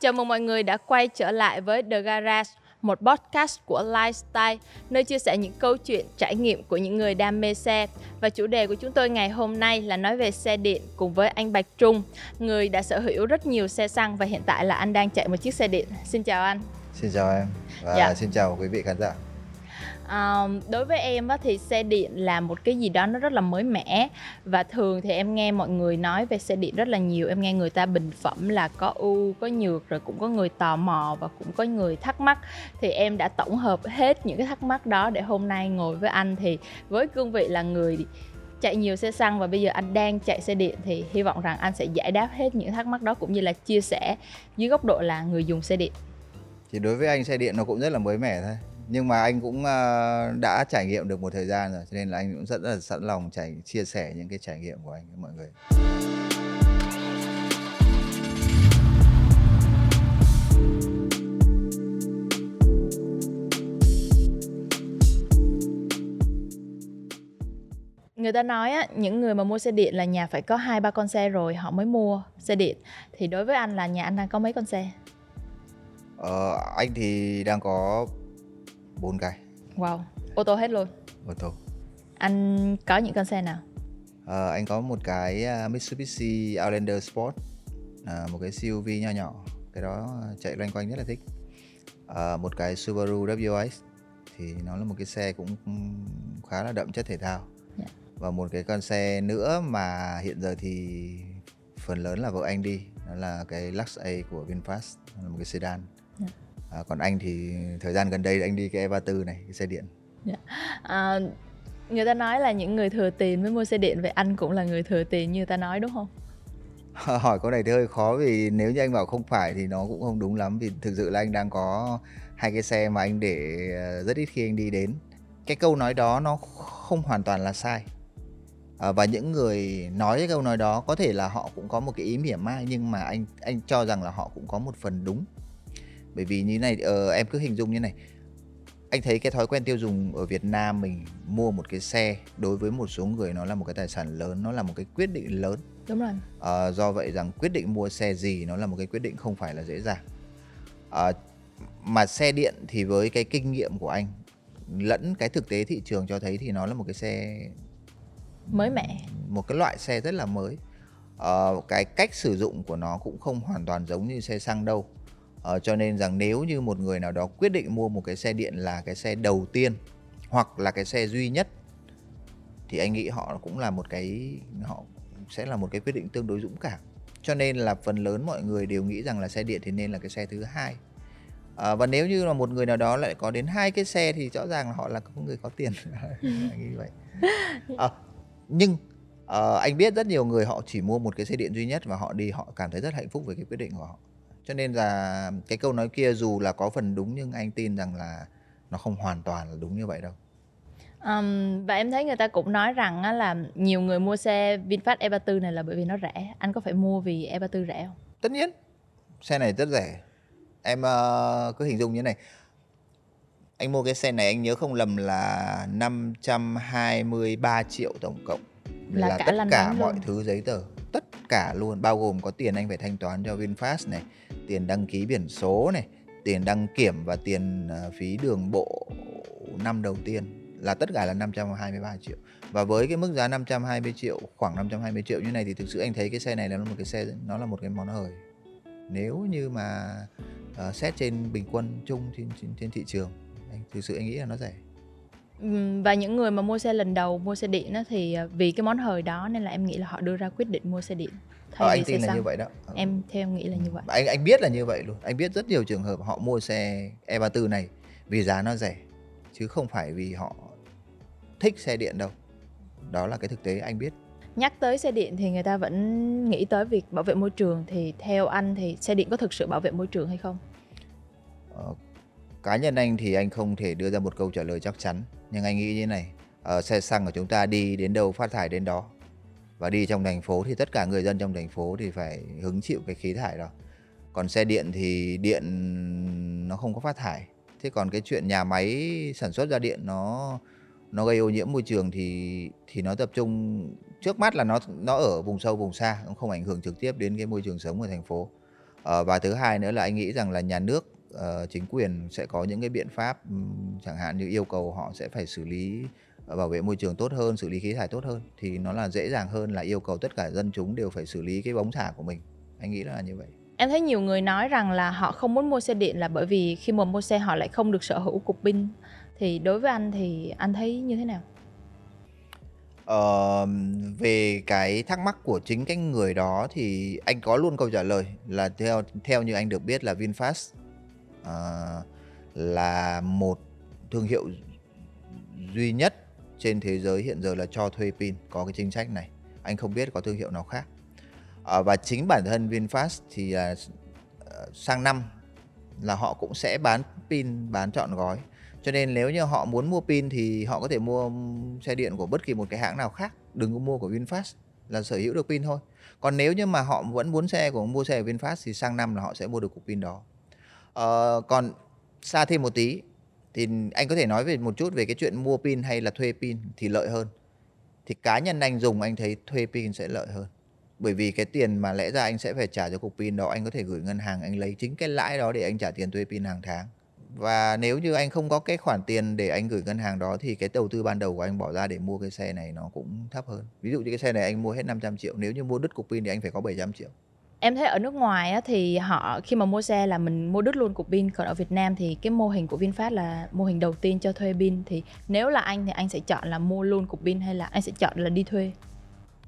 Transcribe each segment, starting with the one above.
Chào mừng mọi người đã quay trở lại với The Garage, một podcast của Lifestyle, nơi chia sẻ những câu chuyện, trải nghiệm của những người đam mê xe. Và chủ đề của chúng tôi ngày hôm nay là nói về xe điện cùng với anh Bạch Trung, người đã sở hữu rất nhiều xe xăng và hiện tại là anh đang chạy một chiếc xe điện. Xin chào anh. Xin chào em và Dạ. xin chào quý vị khán giả. Um, đối với em á, thì xe điện là một cái gì đó nó rất là mới mẻ. Và thường thì em nghe mọi người nói về xe điện rất là nhiều. Em nghe người ta bình phẩm là có ưu có nhược rồi cũng có người tò mò và cũng có người thắc mắc. Thì em đã tổng hợp hết những cái thắc mắc đó để hôm nay ngồi với anh thì với cương vị là người chạy nhiều xe xăng và bây giờ anh đang chạy xe điện thì hy vọng rằng anh sẽ giải đáp hết những thắc mắc đó cũng như là chia sẻ dưới góc độ là người dùng xe điện. Thì đối với anh xe điện nó cũng rất là mới mẻ thôi. Nhưng mà anh cũng ờ, đã trải nghiệm được một thời gian rồi cho nên là anh cũng rất là sẵn lòng trải chia sẻ những cái trải nghiệm của anh với mọi người. người ta nói á những người mà mua xe điện là nhà phải có hai ba con xe rồi họ mới mua xe điện thì đối với anh là nhà anh đang có mấy con xe Ờ, anh thì đang có bốn cái wow ô tô hết luôn ô tô. anh có những con xe nào Ờ, anh có một cái à, Mitsubishi Outlander Sport, à, một cái SUV nho nhỏ, cái đó chạy loanh quanh rất là thích. Ờ, một cái Subaru WRX thì nó là một cái xe cũng khá là đậm chất thể thao. Dạ. Và một cái con xe nữa mà hiện giờ thì phần lớn là vợ anh đi, đó là cái Lux A của VinFast, là một cái sedan. Dạ. À, còn anh thì thời gian gần đây anh đi cái E34 này, cái xe điện. à, người ta nói là những người thừa tiền mới mua xe điện vậy anh cũng là người thừa tiền như ta nói đúng không? Hỏi câu này thì hơi khó vì nếu như anh bảo không phải thì nó cũng không đúng lắm. Vì thực sự là anh đang có hai cái xe mà anh để ờ, rất ít khi anh đi đến. Cái câu nói đó nó không hoàn toàn là sai. Ờ, và những người nói cái câu nói đó có thể là họ cũng có một cái ý mỉa mai nhưng mà anh anh cho rằng là họ cũng có một phần đúng bởi vì như này ờ, em cứ hình dung như này. Anh thấy cái thói quen tiêu dùng ở Việt Nam mình mua một cái xe đối với một số người nó là một cái tài sản lớn nó là một cái quyết định lớn. Đúng rồi. Ờ, do vậy rằng quyết định mua xe gì nó là một cái quyết định không phải là dễ dàng. Ờ, mà xe điện thì với cái kinh nghiệm của anh lẫn cái thực tế thị trường cho thấy thì nó là một cái xe mới mẻ. Một cái loại xe rất là mới. Ờ, cái cách sử dụng của nó cũng không hoàn toàn giống như xe xăng đâu Ờ, cho nên rằng nếu như một người nào đó quyết định mua một cái xe điện là cái xe đầu tiên hoặc là cái xe duy nhất thì anh nghĩ họ cũng là một cái họ sẽ là một cái quyết định tương đối dũng cảm. Cho nên là phần lớn mọi người đều nghĩ rằng là xe điện thì nên là cái xe thứ hai. Ờ, và nếu như là một người nào đó lại có đến hai cái xe thì rõ ràng là họ là người có tiền. Anh nghĩ vậy. Ờ, nhưng ờ, anh biết rất nhiều người họ chỉ mua một cái xe điện duy nhất và họ đi họ cảm thấy rất hạnh phúc với cái quyết định của họ cho nên là cái câu nói kia dù là có phần đúng nhưng anh tin rằng là nó không hoàn toàn là đúng như vậy đâu. Ừm, và em thấy người ta cũng nói rằng á, là nhiều người mua xe VinFast E34 này là bởi vì nó rẻ. Anh có phải mua vì E34 rẻ không? Tất nhiên. Xe này rất rẻ. Em ờ, cứ hình dung như này. Anh mua cái xe này anh nhớ không lầm là 523 triệu tổng cộng. Là là, cả tất cả mọi luôn. thứ giấy tờ tất cả luôn bao gồm có tiền anh phải thanh toán cho VinFast này tiền đăng ký biển số này tiền đăng kiểm và tiền à, phí đường bộ năm đầu tiên là tất cả là 523 triệu. Và với cái mức giá 520 triệu khoảng 520 triệu như này thì thực sự anh thấy cái xe này là một cái xe nó là một cái món hời. Nếu như mà uh, xét trên bình quân chung trên, trên, trên thị trường anh thực sự anh nghĩ là nó rẻ. Ừm, và những người mà mua xe lần đầu mua xe điện á, thì à, vì cái món hời đó nên là em nghĩ là họ đưa ra quyết định mua xe điện. Thay Ờ, vì anh xe tin là xăng. như vậy đó. Em theo em nghĩ là như vậy. Anh anh biết là như vậy luôn. Anh biết rất nhiều trường hợp họ mua xe E34 này vì giá nó rẻ chứ không phải vì họ thích xe điện đâu. Đó là cái thực tế anh biết. Nhắc tới xe điện thì người ta vẫn nghĩ tới việc bảo vệ môi trường. Thì theo anh thì xe điện có thực sự bảo vệ môi trường hay không? Ờ, cá nhân anh thì anh không thể đưa ra một câu trả lời chắc chắn nhưng anh nghĩ như này ờ, xe xăng của chúng ta đi đến đâu phát thải đến đó. Và đi trong thành phố thì tất cả người dân trong thành phố thì phải hứng chịu cái khí thải đó. Còn xe điện thì điện nó không có phát thải. Thế còn cái chuyện nhà máy sản xuất ra điện nó nó gây ô nhiễm môi trường thì thì nó tập trung trước mắt là nó nó ở vùng sâu vùng xa nó không ảnh hưởng trực tiếp đến cái môi trường sống của thành phố. Uh, và thứ hai nữa là anh nghĩ rằng là nhà nước uh, chính quyền sẽ có những cái biện pháp um, chẳng hạn như yêu cầu họ sẽ phải xử lý bảo vệ môi trường tốt hơn xử lý khí thải tốt hơn thì nó là dễ dàng hơn là yêu cầu tất cả dân chúng đều phải xử lý cái bóng xả của mình. Anh nghĩ là như vậy. Em thấy nhiều người nói rằng là họ không muốn mua xe điện là bởi vì khi mà mua xe họ lại không được sở hữu cục pin. Thì đối với anh thì anh thấy như thế nào? Ờ, về cái thắc mắc của chính cái người đó thì anh có luôn câu trả lời là theo theo như anh được biết là VinFast Ờ, là một thương hiệu duy nhất trên thế giới hiện giờ là cho thuê pin có cái chính sách này. Anh không biết có thương hiệu nào khác. À, và chính bản thân VinFast thì là sang năm là họ cũng sẽ bán pin bán chọn gói. Cho nên nếu như họ muốn mua pin thì họ có thể mua xe điện của bất kỳ một cái hãng nào khác đừng có mua của VinFast là sở hữu được pin thôi. Còn nếu như mà họ vẫn muốn xe của mua xe của VinFast thì sang năm là họ sẽ mua được cục pin đó. Ờ, còn xa thêm một tí thì anh có thể nói về một chút về cái chuyện mua pin hay là thuê pin thì lợi hơn. Thì cá nhân anh dùng anh thấy thuê pin sẽ lợi hơn. Bởi vì cái tiền mà lẽ ra anh sẽ phải trả cho cục pin đó anh có thể gửi ngân hàng anh lấy chính cái lãi đó để anh trả tiền thuê pin hàng tháng. Và nếu như anh không có cái khoản tiền để anh gửi ngân hàng đó thì cái đầu tư ban đầu của anh bỏ ra để mua cái xe này nó cũng thấp hơn. Ví dụ như cái xe này anh mua hết 500 triệu nếu như mua đứt cục pin thì anh phải có 700 triệu em thấy ở nước ngoài á, thì họ khi mà mua xe là mình mua đứt luôn cục pin còn ở Việt Nam thì cái mô hình của VinFast là mô hình đầu tiên cho thuê pin. Thì nếu là anh thì anh sẽ chọn là mua luôn cục pin hay là anh sẽ chọn là đi thuê?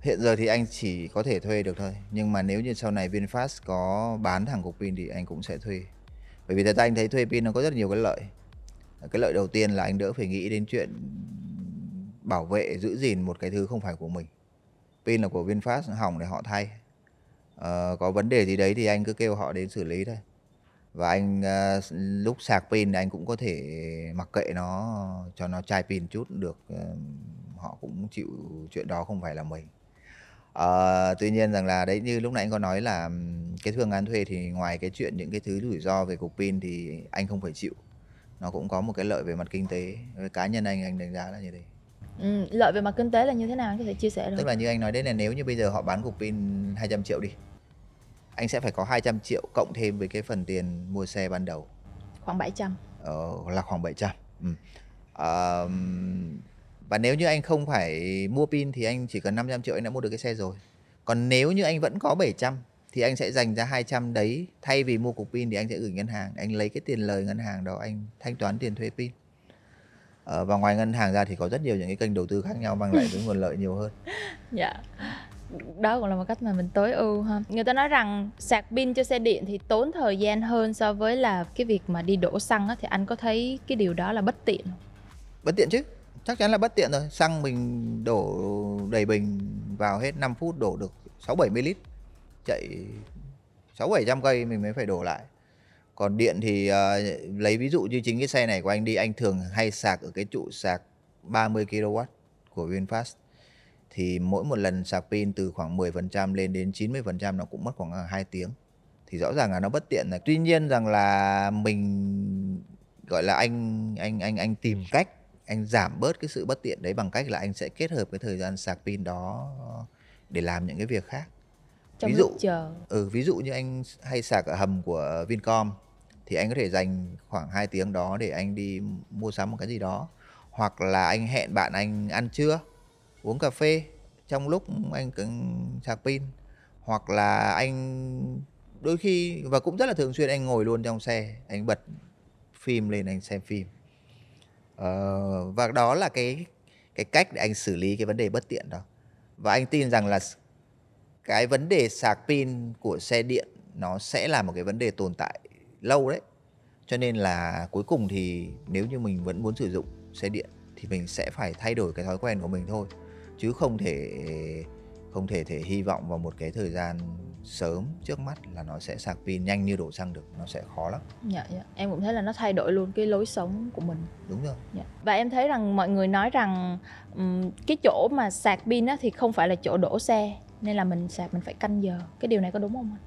Hiện giờ thì anh chỉ có thể thuê được thôi. Nhưng mà nếu như sau này VinFast có bán thẳng cục pin thì anh cũng sẽ thuê. Bởi vì thật ra anh thấy thuê pin nó có rất nhiều cái lợi. Cái lợi đầu tiên là anh đỡ phải nghĩ đến chuyện bảo vệ giữ gìn một cái thứ không phải của mình. Pin là của VinFast hỏng để họ thay uh, có vấn đề gì đấy thì anh cứ kêu họ đến xử lý thôi. Và anh uh, lúc sạc pin anh cũng có thể mặc kệ nó cho nó chai pin chút được uh, họ cũng chịu chuyện đó không phải là mình. Uh, tuy nhiên rằng là đấy như lúc nãy anh có nói là cái phương án thuê thì ngoài cái chuyện những cái thứ rủi ro về cục pin thì anh không phải chịu. Nó cũng có một cái lợi về mặt kinh tế. Cá nhân anh anh đánh giá là như thế. Ừ, lợi về mặt kinh tế là như thế nào? Anh có thể chia sẻ được tức là như anh nói đấy là nếu như bây giờ họ bán cục pin 200 triệu đi anh sẽ phải có 200 triệu cộng thêm với cái phần tiền mua xe ban đầu. Khoảng 700 ờ, là khoảng 700 ừ. à, và nếu như anh không phải mua pin thì anh chỉ cần 500 triệu anh đã mua được cái xe rồi. Còn nếu như anh vẫn có 700 thì anh sẽ dành ra 200 đấy. Thay vì mua cục pin thì anh sẽ gửi ngân hàng. Anh lấy cái tiền lời ngân hàng đó anh thanh toán tiền thuê pin. Ờ, và ngoài ngân hàng ra thì có rất nhiều những cái kênh đầu tư khác nhau mang lại cái nguồn lợi nhiều hơn. Dạ đó cũng là một cách mà mình tối ưu ha. Người ta nói rằng sạc pin cho xe điện thì tốn thời gian hơn so với là cái việc mà đi đổ xăng á thì anh có thấy cái điều đó là bất tiện không? Bất tiện chứ. Chắc chắn là bất tiện rồi. Xăng mình đổ đầy bình vào hết 5 phút đổ được 6 70 lít. Chạy 6 700 cây mình mới phải đổ lại. Còn điện thì uh, lấy ví dụ như chính cái xe này của anh đi anh thường hay sạc ở cái trụ sạc 30 kW của VinFast thì mỗi một lần sạc pin từ khoảng 10% lên đến 90% nó cũng mất khoảng 2 tiếng. Thì rõ ràng là nó bất tiện này. Tuy nhiên rằng là mình gọi là anh anh anh anh tìm cách anh giảm bớt cái sự bất tiện đấy bằng cách là anh sẽ kết hợp cái thời gian sạc pin đó để làm những cái việc khác. Trong ví dụ chờ. ừ ví dụ như anh hay sạc ở hầm của Vincom thì anh có thể dành khoảng 2 tiếng đó để anh đi mua sắm một cái gì đó. Hoặc là anh hẹn bạn anh ăn trưa uống cà phê trong lúc anh cần sạc pin hoặc là anh đôi khi và cũng rất là thường xuyên anh ngồi luôn trong xe anh bật phim lên anh xem phim. Ờ, và đó là cái cái cách để anh xử lý cái vấn đề bất tiện đó. Và anh tin rằng là cái vấn đề sạc pin của xe điện nó sẽ là một cái vấn đề tồn tại lâu đấy. Cho nên là cuối cùng thì nếu như mình vẫn muốn sử dụng xe điện thì mình sẽ phải thay đổi cái thói quen của mình thôi chứ không thể không thể thể hy vọng vào một cái thời gian sớm trước mắt là nó sẽ sạc pin nhanh như đổ xăng được nó sẽ khó lắm. Dạ dạ. Em cũng thấy là nó thay đổi luôn cái lối sống của mình. Đúng rồi. Dạ. và em thấy rằng mọi người nói rằng um, cái chỗ mà sạc pin á thì không phải là chỗ đổ xe nên là mình sạc mình phải canh giờ. Cái điều này có đúng không anh?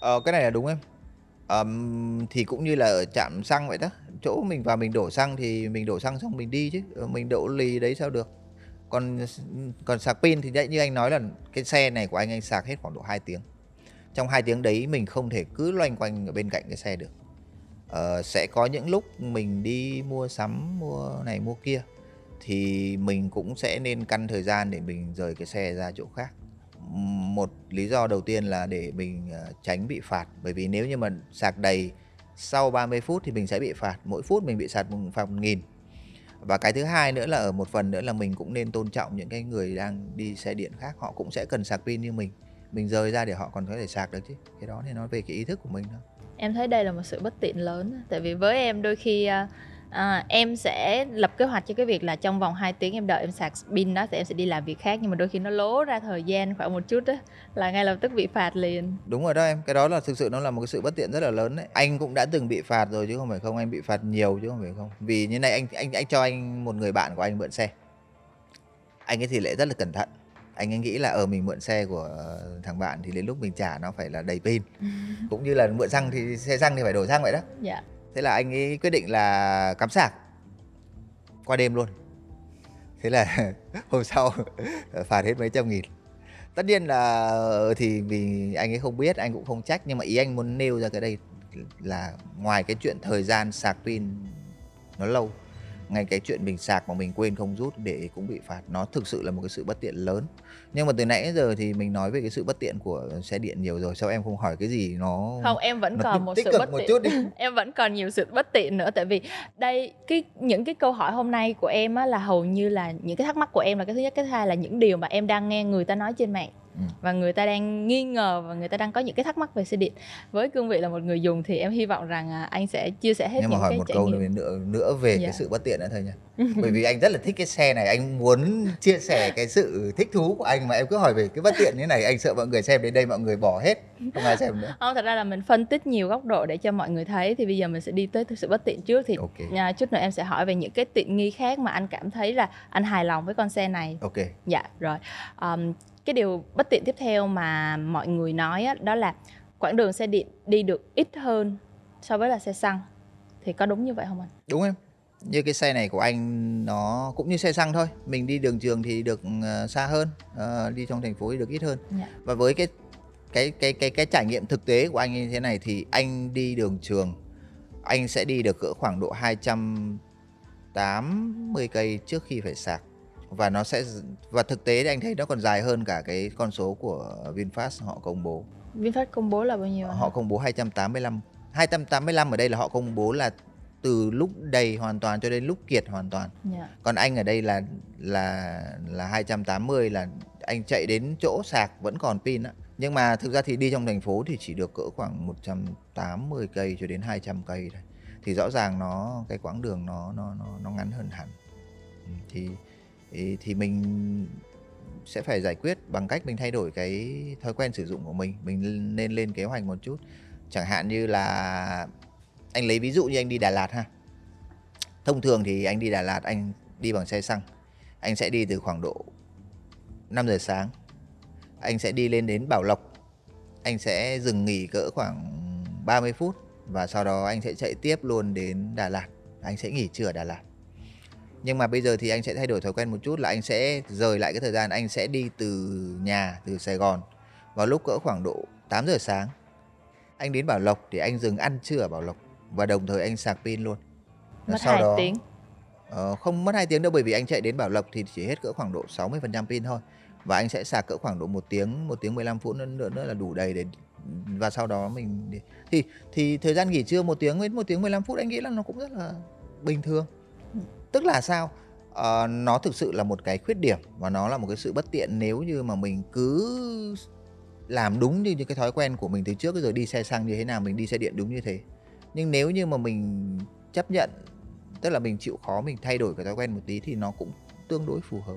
Ờ, cái này là đúng em. Um, thì cũng như là ở trạm xăng vậy đó. Chỗ mình vào mình đổ xăng thì mình đổ xăng xong mình đi chứ. Ờ, mình đổ lì đấy sao được còn còn sạc pin thì như anh nói là cái xe này của anh anh sạc hết khoảng độ 2 tiếng. Trong hai tiếng đấy mình không thể cứ loanh quanh ở bên cạnh cái xe được. Ờ, sẽ có những lúc mình đi mua sắm mua này mua kia thì mình cũng sẽ nên căn thời gian để mình rời cái xe ra chỗ khác. Một lý do đầu tiên là để mình ờ, tránh bị phạt. Bởi vì nếu như mà sạc đầy sau 30 phút thì mình sẽ bị phạt. Mỗi phút mình bị sạc phạt một nghìn và cái thứ hai nữa là ở một phần nữa là mình cũng nên tôn trọng những cái người đang đi xe điện khác, họ cũng sẽ cần sạc pin như mình. Mình rời ra để họ còn có thể sạc được chứ. Cái đó thì nói về cái ý thức của mình thôi. Em thấy đây là một sự bất tiện lớn, tại vì với em đôi khi à, à, em sẽ lập kế hoạch cho cái việc là trong vòng 2 tiếng em đợi em sạc pin đó thì em sẽ đi làm việc khác nhưng mà đôi khi nó lố ra thời gian khoảng một chút đó là ngay lập tức bị phạt liền. Đúng rồi đó em cái đó là thực sự nó là một cái sự bất tiện rất là lớn đấy. Anh cũng đã từng bị phạt rồi chứ không phải không anh bị phạt nhiều chứ không phải không. Vì như này anh anh anh cho anh một người bạn của anh mượn xe. Anh ấy thì lại rất là cẩn thận. Anh ấy nghĩ là ở ờ, mình mượn xe của thằng bạn thì đến lúc mình trả nó phải là đầy pin. Cũng như là mượn xăng thì xe xăng thì phải đổ xăng vậy đó. Dạ thế là anh ấy quyết định là cắm sạc. Qua đêm luôn. Thế là hôm sau phạt hết mấy trăm nghìn. Tất nhiên là ờ, thì vì anh ấy không biết, anh cũng không trách, nhưng mà ý anh muốn nêu ra cái đây là ngoài cái chuyện thời gian sạc pin nó lâu, ngay cái chuyện mình sạc mà mình quên không rút để cũng bị phạt, nó thực sự là một cái sự bất tiện lớn nhưng mà từ nãy giờ thì mình nói về cái sự bất tiện của xe điện nhiều rồi sao em không hỏi cái gì nó không em vẫn nó còn một sự bất một tiện. chút đi. em vẫn còn nhiều sự bất tiện nữa tại vì đây cái những cái câu hỏi hôm nay của em á là hầu như là những cái thắc mắc của em là cái thứ nhất. Cái thứ hai là những điều mà em đang nghe người ta nói trên mạng Ừ. và người ta đang nghi ngờ và người ta đang có những cái thắc mắc về xe điện với cương vị là một người dùng thì em hy vọng rằng à, anh sẽ chia sẻ hết nhưng mà hỏi cái một câu nghiệm. nữa nữa về dạ. cái sự bất tiện nữa thôi nha bởi vì anh rất là thích cái xe này anh muốn chia sẻ cái sự thích thú của anh mà em cứ hỏi về cái bất tiện như này anh sợ mọi người xem đến đây mọi người bỏ hết không ai xem nữa không thật ra là mình phân tích nhiều góc độ để cho mọi người thấy thì bây giờ mình sẽ đi tới sự bất tiện trước thì okay. chút nữa em sẽ hỏi về những cái tiện nghi khác mà anh cảm thấy là anh hài lòng với con xe này ok dạ rồi um, cái điều bất tiện tiếp theo mà mọi người nói á, đó là quãng đường xe điện đi được ít hơn so với là xe xăng thì có đúng như vậy không anh? Đúng em. Như cái xe này của anh nó cũng như xe xăng thôi. Mình đi đường trường thì được uh, xa hơn, uh, đi trong thành phố thì được ít hơn. Yeah. Dạ. Và với cái cái cái cái cái trải nghiệm thực tế của anh như thế này thì anh đi đường trường anh sẽ đi được cỡ khoảng độ 280 cây trước khi phải sạc và nó sẽ và thực tế thì anh thấy nó còn dài hơn cả cái con số của VinFast họ công bố. VinFast công bố là bao nhiêu? Họ công bố 285. 285 ở đây là họ công bố là từ lúc đầy hoàn toàn cho đến lúc kiệt hoàn toàn. Yeah. Dạ. Còn anh ở đây là là là 280 là anh chạy đến chỗ sạc vẫn còn pin á. Nhưng mà thực ra thì đi trong thành phố thì chỉ được cỡ khoảng 180 cây cho đến 200 cây thôi. Thì rõ ràng nó cái quãng đường nó nó nó nó ngắn hơn hẳn. Ừ, thì thì mình sẽ phải giải quyết bằng cách mình thay đổi cái thói quen sử dụng của mình. Mình nên lên kế hoạch một chút. Chẳng hạn như là anh lấy ví dụ như anh đi Đà Lạt ha. Thông thường thì anh đi Đà Lạt, anh đi bằng xe xăng. Anh sẽ đi từ khoảng độ 5 giờ sáng. Anh sẽ đi lên đến Bảo Lộc. Anh sẽ dừng nghỉ cỡ khoảng 30 phút và sau đó anh sẽ chạy tiếp luôn đến Đà Lạt. Anh sẽ nghỉ trưa ở Đà Lạt nhưng mà bây giờ thì anh sẽ thay đổi thói quen một chút là anh sẽ rời lại cái thời gian anh sẽ đi từ nhà từ Sài Gòn vào lúc cỡ khoảng độ 8 giờ sáng. Anh đến Bảo Lộc thì anh dừng ăn trưa ở Bảo Lộc và đồng thời anh sạc pin luôn. Mất sau 2 đó, tiếng. Uh, không mất hai tiếng đâu bởi vì anh chạy đến Bảo Lộc thì chỉ hết cỡ khoảng độ 60% pin thôi. Và anh sẽ sạc cỡ khoảng độ một tiếng một tiếng 15 phút nữa, nữa nữa là đủ đầy để và sau đó mình thì thì thời gian nghỉ trưa một tiếng đến một tiếng 15 phút anh nghĩ là nó cũng rất là bình thường tức là sao? Uh, nó thực sự là một cái khuyết điểm và nó là một cái sự bất tiện nếu như mà mình cứ làm đúng như những cái thói quen của mình từ trước rồi đi xe xăng như thế nào mình đi xe điện đúng như thế. Nhưng nếu như mà mình chấp nhận tức là mình chịu khó mình thay đổi cái thói quen một tí thì nó cũng tương đối phù hợp.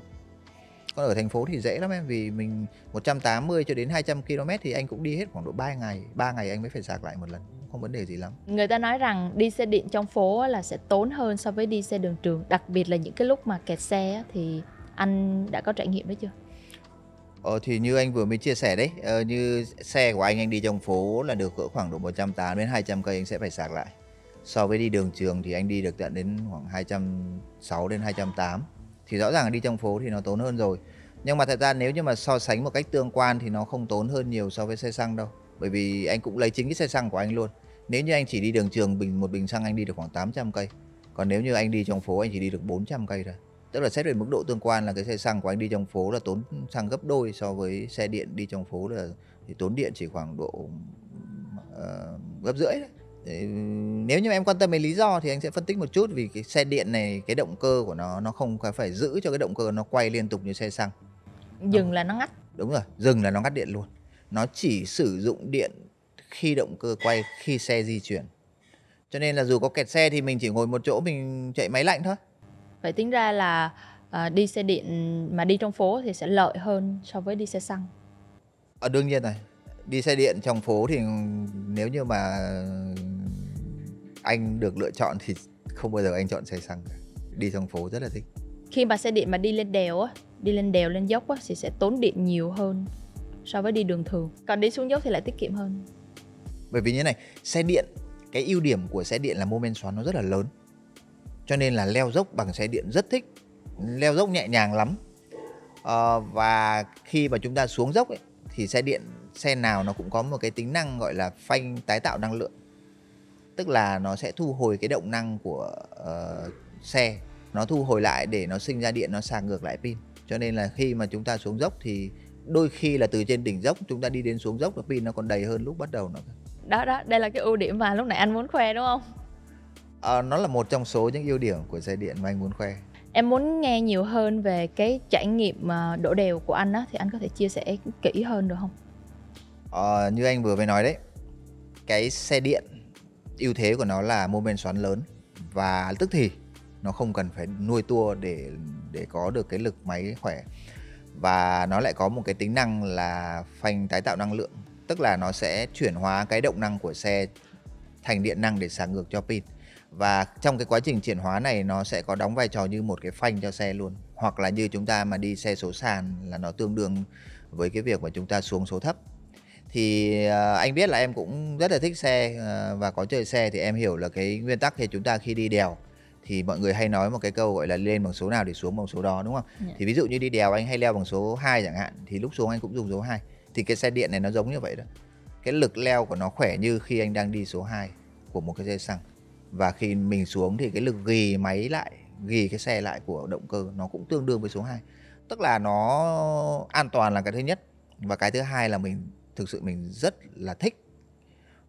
Còn ở thành phố thì dễ lắm em vì mình 180 cho đến 200 km thì anh cũng đi hết khoảng độ 3 ngày 3 ngày anh mới phải sạc lại một lần không vấn đề gì lắm người ta nói rằng đi xe điện trong phố là sẽ tốn hơn so với đi xe đường trường đặc biệt là những cái lúc mà kẹt xe thì anh đã có trải nghiệm đấy chưa Ờ thì như anh vừa mới chia sẻ đấy, ờ, như xe của anh anh đi trong phố là được cỡ khoảng độ 180 đến 200 cây anh sẽ phải sạc lại. So với đi đường trường thì anh đi được tận đến khoảng 260 đến 280. Thì rõ ràng đi trong phố thì nó tốn hơn rồi. Nhưng mà thật ra nếu như mà so sánh một cách tương quan thì nó không tốn hơn nhiều so với xe xăng đâu bởi vì anh cũng lấy chính cái xe xăng của anh luôn. Nếu như anh chỉ đi đường trường bình một bình xăng anh đi được khoảng 800 cây. Còn nếu như anh đi trong phố anh chỉ đi được 400 cây thôi. Tức là xét về mức độ tương quan là cái xe xăng của anh đi trong phố là tốn xăng gấp đôi so với xe điện đi trong phố là thì tốn điện chỉ khoảng độ uh, gấp rưỡi đấy. Nếu như em quan tâm đến lý do thì anh sẽ phân tích một chút vì cái xe điện này cái động cơ của nó nó không phải giữ cho cái động cơ nó quay liên tục như xe xăng. Dừng là nó ngắt. Đúng rồi dừng là nó ngắt điện luôn nó chỉ sử dụng điện khi động cơ quay khi xe di chuyển. Cho nên là dù có kẹt xe thì mình chỉ ngồi một chỗ mình chạy máy lạnh thôi. Vậy tính ra là uh, đi xe điện mà đi trong phố thì sẽ lợi hơn so với đi xe xăng. À, đương nhiên rồi. Đi xe điện trong phố thì nếu như mà anh được lựa chọn thì không bao giờ anh chọn xe xăng đi trong phố rất là thích. Khi mà xe điện mà đi lên đèo á đi lên đèo lên dốc á thì sẽ tốn điện nhiều hơn so với đi đường thường. Còn đi xuống dốc thì lại tiết kiệm hơn. Bởi vì như này xe điện cái ưu điểm của xe điện là mô men xoắn nó rất là lớn. Cho nên là leo dốc bằng xe điện rất thích leo dốc nhẹ nhàng lắm. À, và khi mà chúng ta xuống dốc ấy, thì xe điện xe nào nó cũng có một cái tính năng gọi là phanh tái tạo năng lượng. Tức là nó sẽ thu hồi cái động năng của uh, xe. Nó thu hồi lại để nó sinh ra điện nó sạc ngược lại pin. Cho nên là khi mà chúng ta xuống dốc thì đôi khi là từ trên đỉnh dốc chúng ta đi đến xuống dốc là pin nó còn đầy hơn lúc bắt đầu nó đó đó đây là cái ưu điểm mà lúc nãy anh muốn khoe đúng không? À, nó là một trong số những ưu điểm của xe điện mà anh muốn khoe. Em muốn nghe nhiều hơn về cái trải nghiệm ờ, đổ đèo của anh á thì anh có thể chia sẻ kỹ hơn được không? À, như anh vừa mới nói đấy cái xe điện ưu thế của nó là mô men xoắn lớn và tức thì nó không cần phải nuôi tua để để có được cái lực máy khỏe và nó lại có một cái tính năng là phanh tái tạo năng lượng. Tức là nó sẽ chuyển hóa cái động năng của xe thành điện năng để sạc ngược cho pin. Và trong cái quá trình chuyển hóa này nó sẽ có đóng vai trò như một cái phanh cho xe luôn. Hoặc là như chúng ta mà đi xe số sàn là nó tương đương với cái việc mà chúng ta xuống số thấp. Thì uh, anh biết là em cũng rất là thích xe uh, và có chơi xe thì em hiểu là cái nguyên tắc thì chúng ta khi đi đèo thì mọi người hay nói một cái câu gọi là lên bằng số nào để xuống bằng số đó đúng không? Yeah. Dạ. Thì ví dụ như đi đèo anh hay leo bằng số 2 chẳng hạn thì lúc xuống anh cũng dùng số 2. Thì cái xe điện này nó giống như vậy đó. Cái lực leo của nó khỏe như khi anh đang đi số 2 của một cái xe xăng. Và khi mình xuống thì cái lực ghi máy lại, ghi cái xe lại của động cơ nó cũng tương đương với số 2. Tức là nó an toàn là cái thứ nhất và cái thứ hai là mình thực sự mình rất là thích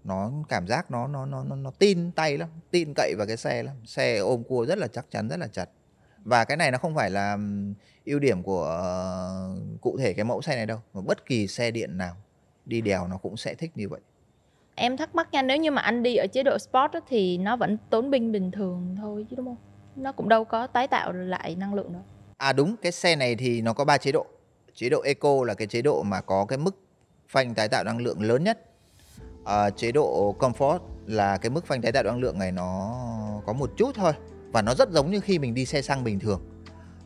nó cảm giác nó nó nó nó, nó tin tay lắm tin cậy vào cái xe lắm. Xe ôm cua rất là chắc chắn rất là chặt và cái này nó không phải là ưu điểm của uh, cụ thể cái mẫu xe này đâu mà bất kỳ xe điện nào đi đèo nó cũng sẽ thích như vậy. Em thắc mắc nha nếu như mà anh đi ở chế độ sport đó, thì nó vẫn tốn pin bình thường thôi chứ đúng không? Nó cũng đâu có tái tạo lại năng lượng đâu. À đúng cái xe này thì nó có ba chế độ. Chế độ eco là cái chế độ mà có cái mức phanh tái tạo năng lượng lớn nhất à, chế độ comfort là cái mức phanh tái tạo năng lượng này nó có một chút thôi và nó rất giống như khi mình đi xe xăng bình thường.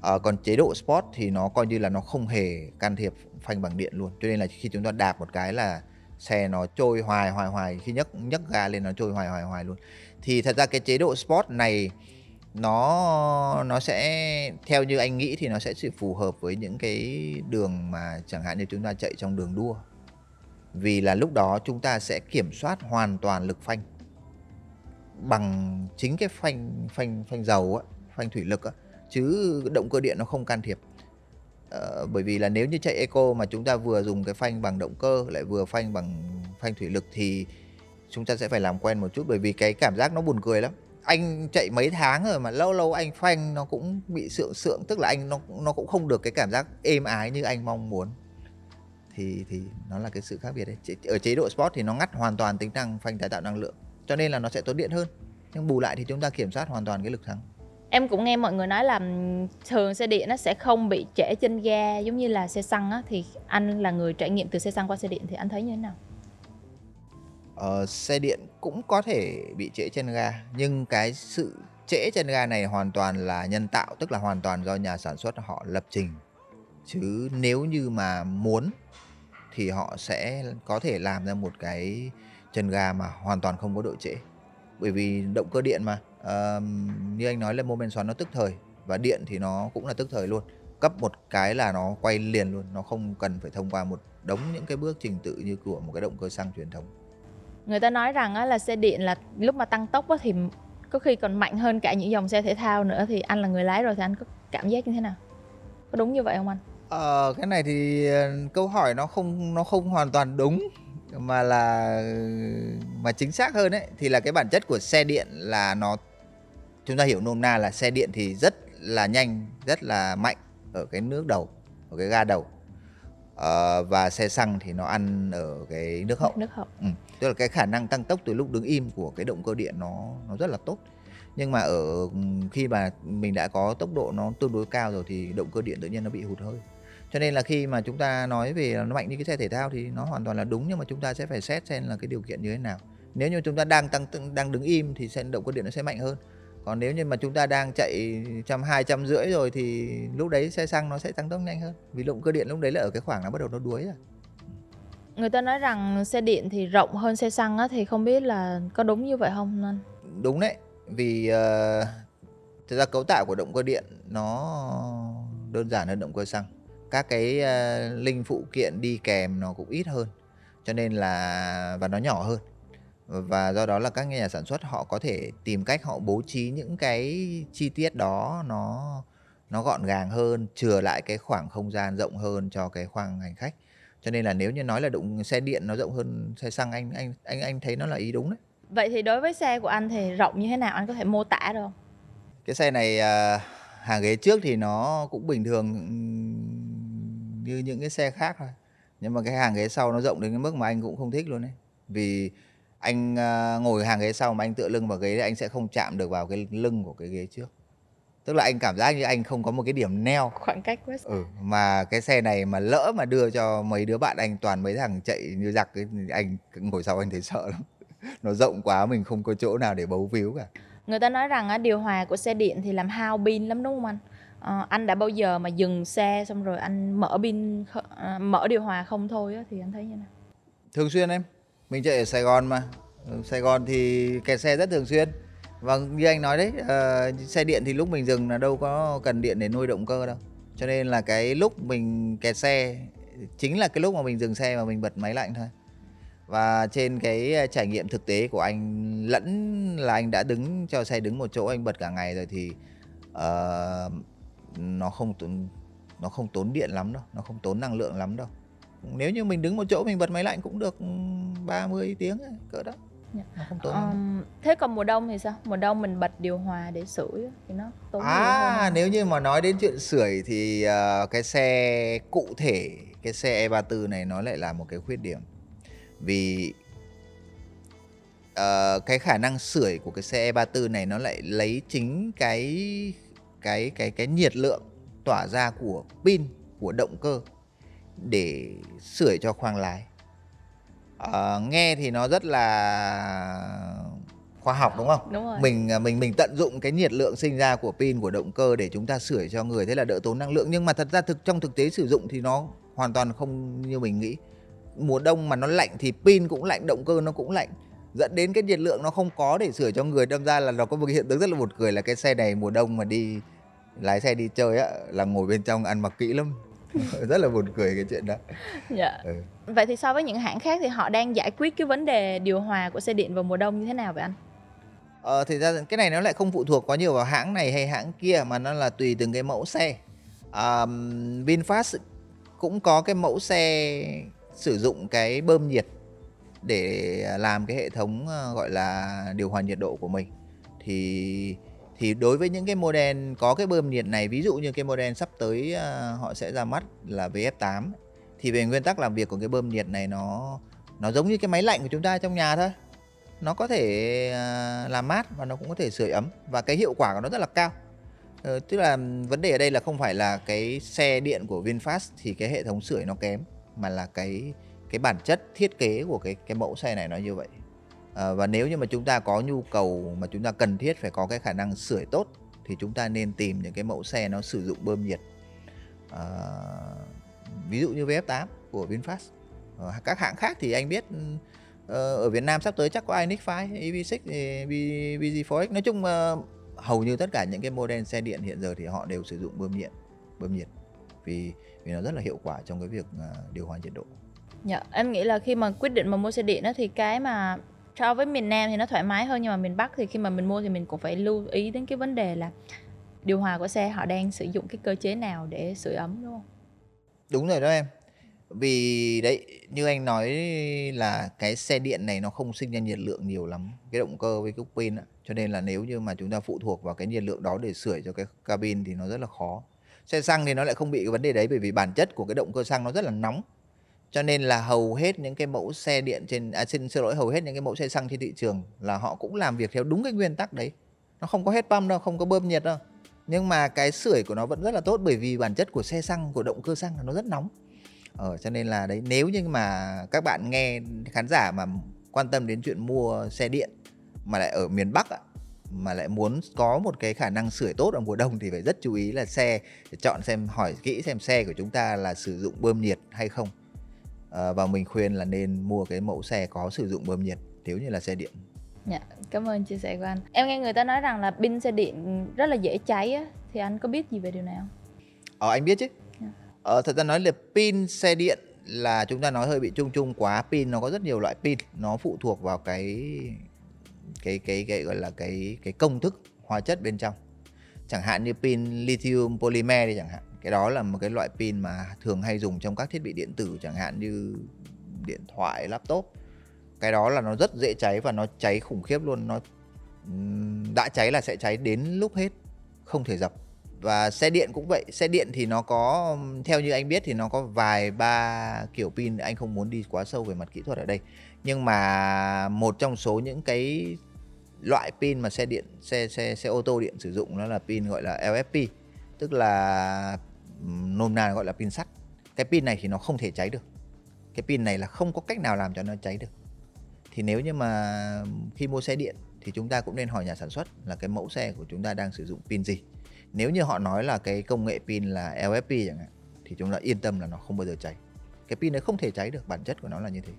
À, còn chế độ sport thì nó coi như là nó không hề can thiệp phanh bằng điện luôn. Cho nên là khi chúng ta đạp một cái là xe nó trôi hoài hoài hoài khi nhấc nhấc ga lên nó trôi hoài hoài hoài luôn. Thì thật ra cái chế độ sport này nó nó sẽ theo như anh nghĩ thì nó sẽ sự phù hợp với những cái đường mà chẳng hạn như chúng ta chạy trong đường đua vì là lúc đó chúng ta sẽ kiểm soát hoàn toàn lực phanh bằng chính cái phanh phanh phanh dầu á, phanh thủy lực á, chứ động cơ điện nó không can thiệp. Ờ, bởi vì là nếu như chạy eco mà chúng ta vừa dùng cái phanh bằng động cơ lại vừa phanh bằng phanh thủy lực thì chúng ta sẽ phải làm quen một chút bởi vì cái cảm giác nó buồn cười lắm. Anh chạy mấy tháng rồi mà lâu lâu anh phanh nó cũng bị sượng sượng tức là anh nó nó cũng không được cái cảm giác êm ái như anh mong muốn thì thì nó là cái sự khác biệt đấy. Ở chế độ sport thì nó ngắt hoàn toàn tính năng phanh tái tạo năng lượng cho nên là nó sẽ tốn điện hơn. Nhưng bù lại thì chúng ta kiểm soát hoàn toàn cái lực thắng. Em cũng nghe mọi người nói là thường xe điện nó sẽ không bị trễ chân ga giống như là xe xăng á thì anh là người trải nghiệm từ xe xăng qua xe điện thì anh thấy như thế nào? Ờ, xe điện cũng có thể bị trễ chân ga nhưng cái sự trễ chân ga này hoàn toàn là nhân tạo tức là hoàn toàn do nhà sản xuất họ lập trình chứ nếu như mà muốn thì họ sẽ có thể làm ra một cái chân ga mà hoàn toàn không có độ trễ. Bởi vì động cơ điện mà uh, như anh nói là mô men xoắn nó tức thời và điện thì nó cũng là tức thời luôn. Cấp một cái là nó quay liền luôn nó không cần phải thông qua một đống những cái bước trình tự như của một cái động cơ xăng truyền thống. Người ta nói rằng là xe điện là lúc mà tăng tốc thì có khi còn mạnh hơn cả những dòng xe thể thao nữa thì anh là người lái rồi thì anh có cảm giác như thế nào? Có đúng như vậy không anh? Ờ, cái này thì ờ, câu hỏi nó không nó không hoàn toàn đúng mà là mà chính xác hơn ấy thì là cái bản chất của xe điện là nó chúng ta hiểu nôm na là xe điện thì rất là nhanh rất là mạnh ở cái nước đầu ở cái ga đầu. Uh, và xe xăng thì nó ăn ở cái nước hậu. Nước hậu. Ừ. tức là cái khả năng tăng tốc từ lúc đứng im của cái động cơ điện nó nó rất là tốt. Nhưng mà ở khi mà mình đã có tốc độ nó tương đối cao rồi thì động cơ điện tự nhiên nó bị hụt hơi cho nên là khi mà chúng ta nói về nó mạnh như cái xe thể thao thì nó hoàn toàn là đúng nhưng mà chúng ta sẽ phải xét xem là cái điều kiện như thế nào. Nếu như chúng ta đang tăng đang đứng im thì sẽ động cơ điện nó sẽ mạnh hơn. Còn nếu như mà chúng ta đang chạy trăm hai trăm rưỡi rồi thì lúc đấy xe xăng nó sẽ tăng tốc nhanh hơn. Vì động cơ điện lúc đấy là ở cái khoảng nó bắt đầu nó đuối rồi. Người ta nói rằng xe điện thì rộng hơn xe xăng á thì không biết là có đúng như vậy không anh đúng đấy vì uh, thực ra cấu tạo của động cơ điện nó đơn giản hơn động cơ xăng các cái uh, linh phụ kiện đi kèm nó cũng ít hơn cho nên là và nó nhỏ hơn. Và do đó là các nhà sản xuất họ có thể tìm cách họ bố trí những cái chi tiết đó nó nó gọn gàng hơn chừa lại cái khoảng không gian rộng hơn cho cái khoang hành khách. Cho nên là nếu như nói là động xe điện nó rộng hơn xe xăng anh anh anh anh thấy nó là ý đúng đấy. Vậy thì đối với xe của anh thì rộng như thế nào? Anh có thể mô tả được không? Cái xe này à, hàng ghế trước thì nó cũng bình thường như những cái xe khác thôi. Nhưng mà cái hàng ghế sau nó rộng đến cái mức mà anh cũng không thích luôn đấy vì anh à, ngồi hàng ghế sau mà anh tựa lưng vào ghế thì anh sẽ không chạm được vào cái lưng của cái ghế trước. Tức là anh cảm giác như anh không có một cái điểm neo. Khoảng cách quá ừ mà cái xe này mà lỡ mà đưa cho mấy đứa bạn anh toàn mấy thằng chạy như giặc ấy, anh ngồi sau anh thấy sợ lắm. Nó rộng quá mình không có chỗ nào để bấu víu cả. Người ta nói rằng điều hòa của xe điện thì làm hao pin lắm đúng không anh à, anh đã bao giờ mà dừng xe xong rồi anh mở pin à, mở điều hòa không thôi á, thì anh thấy như nào? Thường xuyên em. Mình chạy ở Sài Gòn mà. Ừ, Sài Gòn thì kẹt xe rất thường xuyên. Và như anh nói đấy uh, xe điện thì lúc mình dừng là đâu có cần điện để nuôi động cơ đâu. Cho nên là cái lúc mình kẹt xe chính là cái lúc mà mình dừng xe và mình bật máy lạnh thôi. Và trên cái trải nghiệm thực tế của anh lẫn là anh đã đứng cho xe đứng một chỗ anh bật cả ngày rồi thì uh, nó không tốn nó không tốn điện lắm đâu nó không tốn năng lượng lắm đâu. Nếu như mình đứng một chỗ mình bật máy lạnh cũng được 30 tiếng cỡ đó. Dạ. Nó không tốn um, thế còn mùa đông thì sao? Mùa đông mình bật điều hòa để sưởi thì nó tốn à nếu như mà nói đến chuyện sưởi thì uh, cái xe cụ thể cái xe E34 này nó lại là một cái khuyết điểm. Vì uh, cái khả năng sưởi của cái xe E34 này nó lại lấy chính cái cái cái cái nhiệt lượng tỏa ra của pin của động cơ để sưởi cho khoang lái uh, nghe thì nó rất là khoa học đúng không? Đúng rồi. Mình ờ, mình mình tận dụng cái nhiệt lượng sinh ra của pin của động cơ để chúng ta sưởi cho người thế là đỡ tốn năng lượng nhưng mà thật ra thực trong thực tế sử dụng thì nó hoàn toàn không như mình nghĩ. Mùa đông mà nó lạnh thì pin cũng lạnh, động cơ nó cũng lạnh dẫn đến cái nhiệt lượng nó không có để sửa cho người đâm ra là nó có một hiện tượng rất là một cười là cái xe này mùa đông mà đi lái xe đi chơi á là ngồi bên trong ăn mặc kỹ lắm. Rất là buồn cười cái chuyện đó. Dạ. Ừ. vậy thì so với những hãng khác thì họ đang giải quyết cái vấn đề điều hòa của xe điện vào mùa đông như thế nào vậy anh? Ờ thì ra cái này nó lại không phụ thuộc quá nhiều vào hãng này hay hãng kia mà nó là tùy từng cái mẫu xe. Um, Vinfast cũng có cái mẫu xe sử dụng cái bơm nhiệt để làm cái hệ thống ờ, gọi là điều hòa nhiệt độ của mình. Thì thì đối với những cái model có cái bơm nhiệt này ví dụ như cái model sắp tới ờ, họ sẽ ra mắt là VF8 thì về nguyên tắc làm việc của cái bơm nhiệt này nó nó giống như cái máy lạnh của chúng ta trong nhà thôi. Nó có thể ờ, làm mát và nó cũng có thể sưởi ấm và cái hiệu quả của nó rất là cao. Uh, tức là vấn đề ở đây là không phải là cái xe điện của VinFast thì cái hệ thống sưởi nó kém mà là cái cái bản chất thiết kế của cái cái mẫu xe này nó như vậy. À, và nếu như mà chúng ta có nhu cầu mà chúng ta cần thiết phải có cái khả năng sưởi tốt thì chúng ta nên tìm những cái mẫu xe nó sử dụng bơm nhiệt. À, ví dụ như VF8 của VinFast. À, các hãng khác thì anh biết ở Việt Nam sắp tới chắc có iNix 5, EV6, VG4X nói chung hầu như tất cả những cái model xe điện hiện giờ thì họ đều sử dụng bơm nhiệt bơm nhiệt. Vì vì nó rất là hiệu quả trong cái việc điều hòa nhiệt độ. Dạ, em nghĩ là khi mà quyết định mà mua xe điện đó thì cái mà so với miền Nam thì nó thoải mái hơn nhưng mà miền Bắc thì khi mà mình mua thì mình cũng phải lưu ý đến cái vấn đề là điều hòa của xe họ đang sử dụng cái cơ chế nào để sưởi ấm đúng không? đúng rồi đó em. Vì đấy như anh nói là cái xe điện này nó không sinh ra nhiệt lượng nhiều lắm cái động cơ với cái pin á. Cho nên là nếu như mà chúng ta phụ thuộc vào cái nhiệt lượng đó để sưởi cho cái cabin thì nó rất là khó. Xe xăng thì nó lại không bị cái vấn đề đấy bởi vì bản chất của cái động cơ xăng nó rất là nóng cho nên là hầu hết những cái mẫu xe điện trên à, xin xin lỗi hầu hết những cái mẫu xe xăng trên thị trường là họ cũng làm việc theo đúng cái nguyên tắc đấy. Nó không có hết pump đâu không có bơm nhiệt đâu. Nhưng mà cái sưởi của nó vẫn rất là tốt bởi vì bản chất của xe xăng của động cơ xăng là nó rất nóng. Ờ, cho nên là đấy nếu như mà các bạn nghe khán giả mà quan tâm đến chuyện mua xe điện mà lại ở miền Bắc ạ mà lại muốn có một cái khả năng sưởi tốt ở mùa đông thì phải rất chú ý là xe chọn xem hỏi kỹ xem xe của chúng ta là sử dụng bơm nhiệt hay không à, và mình khuyên là nên mua cái mẫu xe có sử dụng bơm nhiệt nếu như là xe điện Dạ, cảm ơn chia sẻ của anh. Em nghe người ta nói rằng là pin xe điện rất là dễ cháy á, thì anh có biết gì về điều này không? Ờ anh biết chứ. Dạ. Ờ thật ra nói là pin xe điện là chúng ta nói hơi bị chung chung quá. Pin nó có rất nhiều loại pin, nó phụ thuộc vào cái cái cái cái gọi là cái cái công thức hóa chất bên trong. Chẳng hạn như pin lithium polymer đi chẳng hạn. Cái đó là một cái loại pin mà thường hay dùng trong các thiết bị điện tử chẳng hạn như điện thoại, laptop. Cái đó là nó rất dễ cháy và nó cháy khủng khiếp luôn, nó đã cháy là sẽ cháy đến lúc hết, không thể dập. Và xe điện cũng vậy. Xe điện thì nó có theo như anh biết thì nó có vài ba kiểu pin. Anh không muốn đi quá sâu về mặt kỹ thuật ở đây. Nhưng mà một trong số những cái loại pin mà xe điện xe xe xe ô tô điện sử dụng nó là pin gọi là LFP tức là nôm na gọi là pin sắt. Cái pin này thì nó không thể cháy được. Cái pin này là không có cách nào làm cho nó cháy được. Thì nếu như mà khi mua xe điện thì chúng ta cũng nên hỏi nhà sản xuất là cái mẫu xe của chúng ta đang sử dụng pin gì. Nếu như họ nói là cái công nghệ pin là LFP chẳng hạn thì chúng ta yên tâm là nó không bao giờ cháy. Cái pin đấy không thể cháy được bản chất của nó là như thế.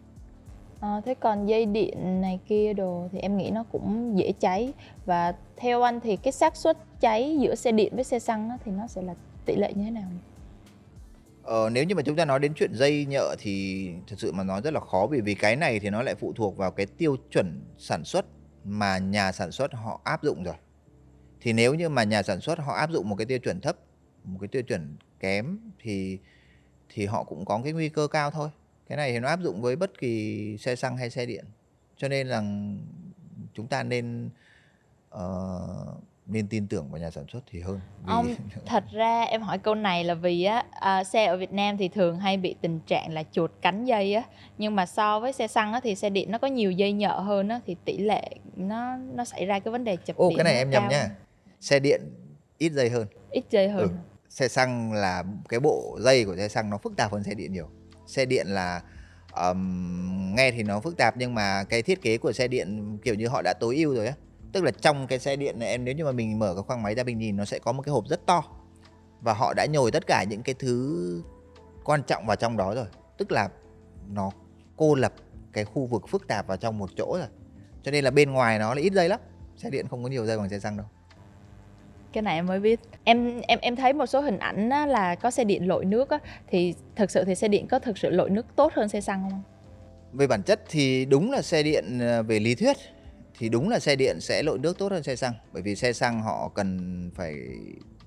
À, thế còn dây điện này kia đồ thì em nghĩ nó cũng dễ cháy. Và theo anh thì cái xác suất cháy giữa xe điện với xe xăng thì nó sẽ là tỷ lệ như thế nào? Ờ, nếu như mà chúng ta nói đến chuyện dây nhợ thì thật sự mà nói rất là khó bởi vì cái này thì nó lại phụ thuộc vào cái tiêu chuẩn sản xuất mà nhà sản xuất họ áp dụng rồi. Thì nếu như mà nhà sản xuất họ áp dụng một cái tiêu chuẩn thấp, một cái tiêu chuẩn kém thì thì họ cũng có cái nguy cơ cao thôi. Cái này thì nó áp dụng với bất kỳ xe xăng hay xe điện. Cho nên là chúng ta nên uh, nên tin tưởng vào nhà sản xuất thì hơn. Vì Ông thật ra em hỏi câu này là vì á à, xe ở Việt Nam thì thường hay bị tình trạng là chuột cắn dây á nhưng mà so với xe xăng á thì xe điện nó có nhiều dây nhợ hơn á thì tỷ lệ nó nó xảy ra cái vấn đề chập Ô cái này em nhầm hơn, Xe điện ít dây hơn. ít dây hơn. Ừ. Xe xăng là cái bộ dây của xe xăng nó phức tạp hơn xe điện nhiều. Xe điện là ờm, nghe thì nó phức tạp nhưng mà cái thiết kế của xe điện kiểu như họ đã tối ưu rồi á. Tức là trong cái xe điện này em nếu như mà mình mở cái khoang máy ra mình nhìn nó sẽ có một cái hộp rất to. Và họ đã nhồi tất cả những cái thứ quan trọng vào trong đó rồi. Tức là nó cô lập cái khu vực phức tạp vào trong một chỗ rồi. Cho nên là bên ngoài nó là ít dây lắm. Xe điện không có nhiều dây bằng xe xăng đâu. cái này em mới biết em em em thấy một số hình ảnh á, là có xe điện lội nước á thì thực sự thì xe điện có thực sự lội nước tốt hơn xe xăng không Về bản chất thì đúng là xe điện ờ, về lý thuyết thì đúng là xe điện sẽ lội nước tốt hơn xe xăng bởi vì xe xăng họ cần phải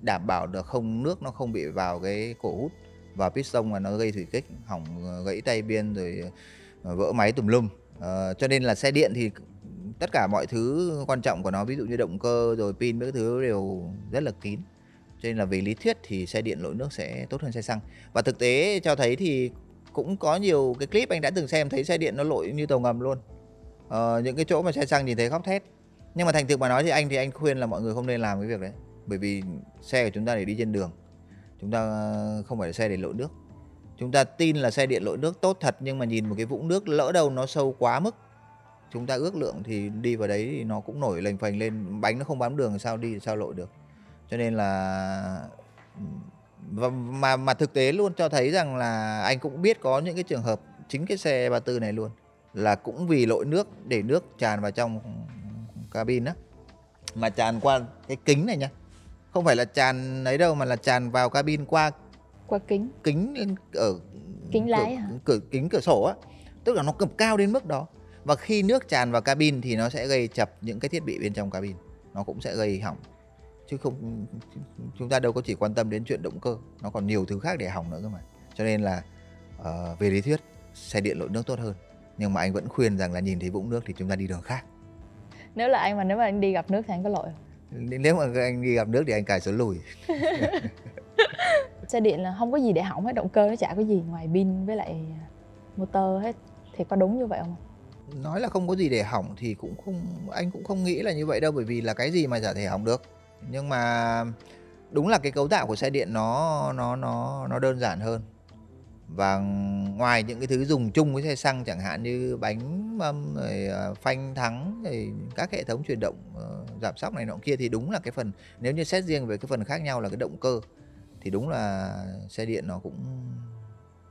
đảm bảo được không nước nó không bị vào cái cổ hút vào piston mà nó gây thủy kích hỏng ờ, gãy tay biên rồi ờ, vỡ máy tùm lum. À, cho nên là xe điện thì tất cả mọi thứ quan trọng của nó ví dụ như động cơ rồi pin các thứ đều rất là kín. Cho nên là về lý thuyết thì xe điện lội nước sẽ tốt hơn xe xăng. Và thực tế cho thấy thì cũng có nhiều cái clip anh đã từng xem thấy xe điện nó lội như tàu ngầm luôn ờ, những cái chỗ mà xe xăng nhìn thấy khóc thét. Nhưng mà thành thực mà nói thì anh thì anh khuyên là mọi người không nên làm cái việc đấy. Bởi vì xe của chúng ta để đi trên đường. Chúng ta ờ, không phải là xe để lội nước. Chúng ta tin là xe điện lội nước tốt thật nhưng mà nhìn một cái vũng nước lỡ đâu nó sâu quá mức. Chúng ta ước lượng thì đi vào đấy thì nó cũng nổi lềnh phềnh lên. Bánh nó không bám đường sao đi sao lội được. Cho nên là và mà mà thực tế luôn cho thấy rằng là anh cũng biết có những cái trường hợp chính cái xe 34 này luôn là cũng vì lội nước để nước tràn vào trong cabin á. Mà tràn qua cái kính này nhá không phải là tràn ấy đâu mà là tràn vào cabin qua qua kính. kính lên ở kính lái cửa, hả? cửa kính cửa sổ á. Tức là nó cầm cao đến mức đó. Và khi nước tràn vào cabin thì nó sẽ gây chập những cái thiết bị bên trong cabin. Nó cũng sẽ gây hỏng. Chứ không chúng ta đâu có chỉ quan tâm đến chuyện động cơ. Nó còn nhiều thứ khác để hỏng nữa cơ mà. Cho nên là uh, về lý thuyết xe điện lội nước tốt hơn nhưng mà anh vẫn khuyên rằng là nhìn thấy vũng nước thì chúng ta đi đường khác. Nếu là anh mà nếu mà anh đi gặp nước thì anh có lội nếu mà anh đi gặp nước thì anh cài số lùi. Xe điện là không có gì để hỏng hết động cơ nó chả có gì ngoài pin với lại motor hết. Thì có đúng như vậy không nói là không có gì để hỏng thì cũng không anh cũng không nghĩ là như vậy đâu bởi vì là cái gì mà chả thể hỏng được. Nhưng mà đúng là cái cấu tạo của xe điện nó nó nó nó đơn giản hơn và ngoài những cái thứ dùng chung với xe xăng chẳng hạn như bánh mâm rồi ờ, phanh thắng rồi các hệ thống chuyển động ờ, giảm sóc này nọ kia thì đúng là cái phần, nếu như xét riêng về cái phần khác nhau là cái động cơ thì đúng là xe điện nó cũng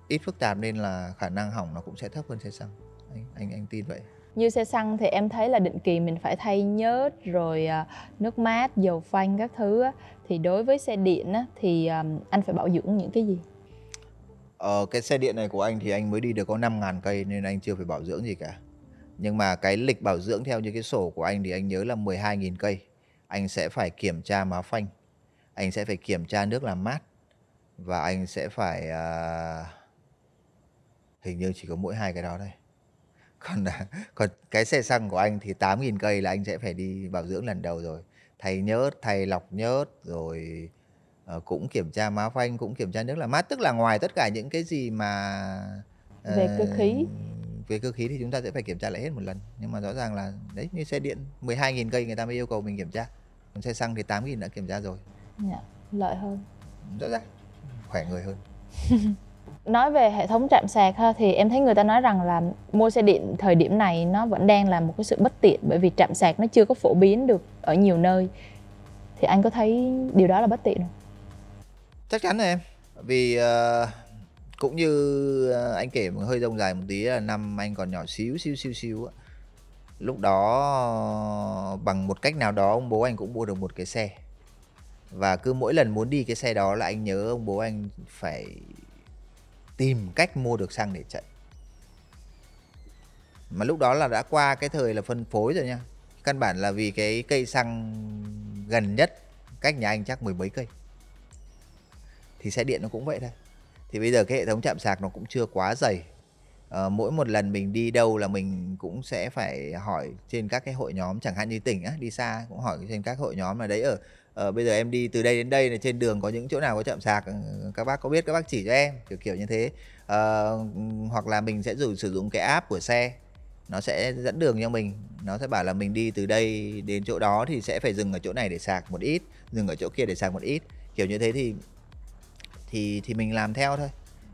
ít phức tạp nên là khả năng hỏng nó cũng sẽ thấp hơn xe xăng. Anh anh anh tin vậy? Như xe xăng thì em thấy là định kỳ mình phải thay nhớt rồi ờ, nước mát, dầu phanh các thứ thì đối với xe điện thì anh phải bảo dưỡng những cái gì? Ờ, cái xe điện này của anh thì anh mới đi được có 5.000 cây nên anh chưa phải bảo dưỡng gì cả. Nhưng mà cái lịch bảo dưỡng theo như cái sổ của anh thì anh nhớ là 12.000 cây. Anh sẽ phải kiểm tra má phanh, anh sẽ phải kiểm tra nước làm mát và anh sẽ phải à, hình như chỉ có mỗi hai cái đó thôi. Còn à, còn cái xe xăng của anh thì 8.000 cây là anh sẽ phải đi bảo dưỡng lần đầu rồi. Thay nhớt, thay lọc nhớt rồi Ờ, cũng kiểm tra má phanh, cũng kiểm tra nước làm mát, tức là ngoài tất cả những cái gì mà, Về cơ ờ, khí. về cơ khí thì chúng ta sẽ phải kiểm tra lại hết một lần. Nhưng mà rõ ràng là đấy, như xe điện 12.000 cây người ta mới yêu cầu mình kiểm tra. Còn xe xăng thì 8.000 đã kiểm tra rồi. dạ, lợi hơn Rõ ràng khỏe người hơn. nói về hệ thống trạm sạc ha thì em thấy người ta nói rằng là mua xe điện thời điểm này nó vẫn đang là một cái sự bất tiện bởi vì trạm sạc nó chưa có phổ biến được ở nhiều nơi thì anh có thấy điều đó là bất tiện không Chắc chắn rồi em. Vì uh, cũng như ờ, anh kể một hơi rông dài một tí là năm anh còn nhỏ xíu xíu xíu xíu á. Lúc đó bằng một cách nào đó ông bố anh cũng mua được một cái xe. Và cứ mỗi lần muốn đi cái xe đó là anh nhớ ông bố anh phải tìm cách mua được xăng để chạy. Mà lúc đó là đã qua cái thời là phân phối rồi nha. Căn bản là vì cái cây xăng gần nhất cách nhà anh chắc mười mấy cây thì xe điện nó cũng vậy thôi. Thì bây giờ cái hệ thống chạm sạc nó cũng chưa quá dày. À, mỗi một lần mình đi đâu là mình cũng sẽ phải hỏi trên các cái hội nhóm chẳng hạn như tỉnh á đi xa cũng hỏi trên các hội nhóm là đấy ở ờ, bây giờ em đi từ đây đến đây là trên đường có những chỗ nào có chạm sạc ừ, các bác có biết các bác chỉ cho em kiểu kiểu như thế. Ờ, hoặc là mình sẽ dùng sử dụng cái app của xe nó sẽ dẫn đường cho mình. Nó sẽ bảo là mình đi từ đây đến chỗ đó thì sẽ phải dừng ở chỗ này để sạc một ít dừng ở chỗ kia để sạc một ít kiểu như thế thì thì thì mình làm theo thôi.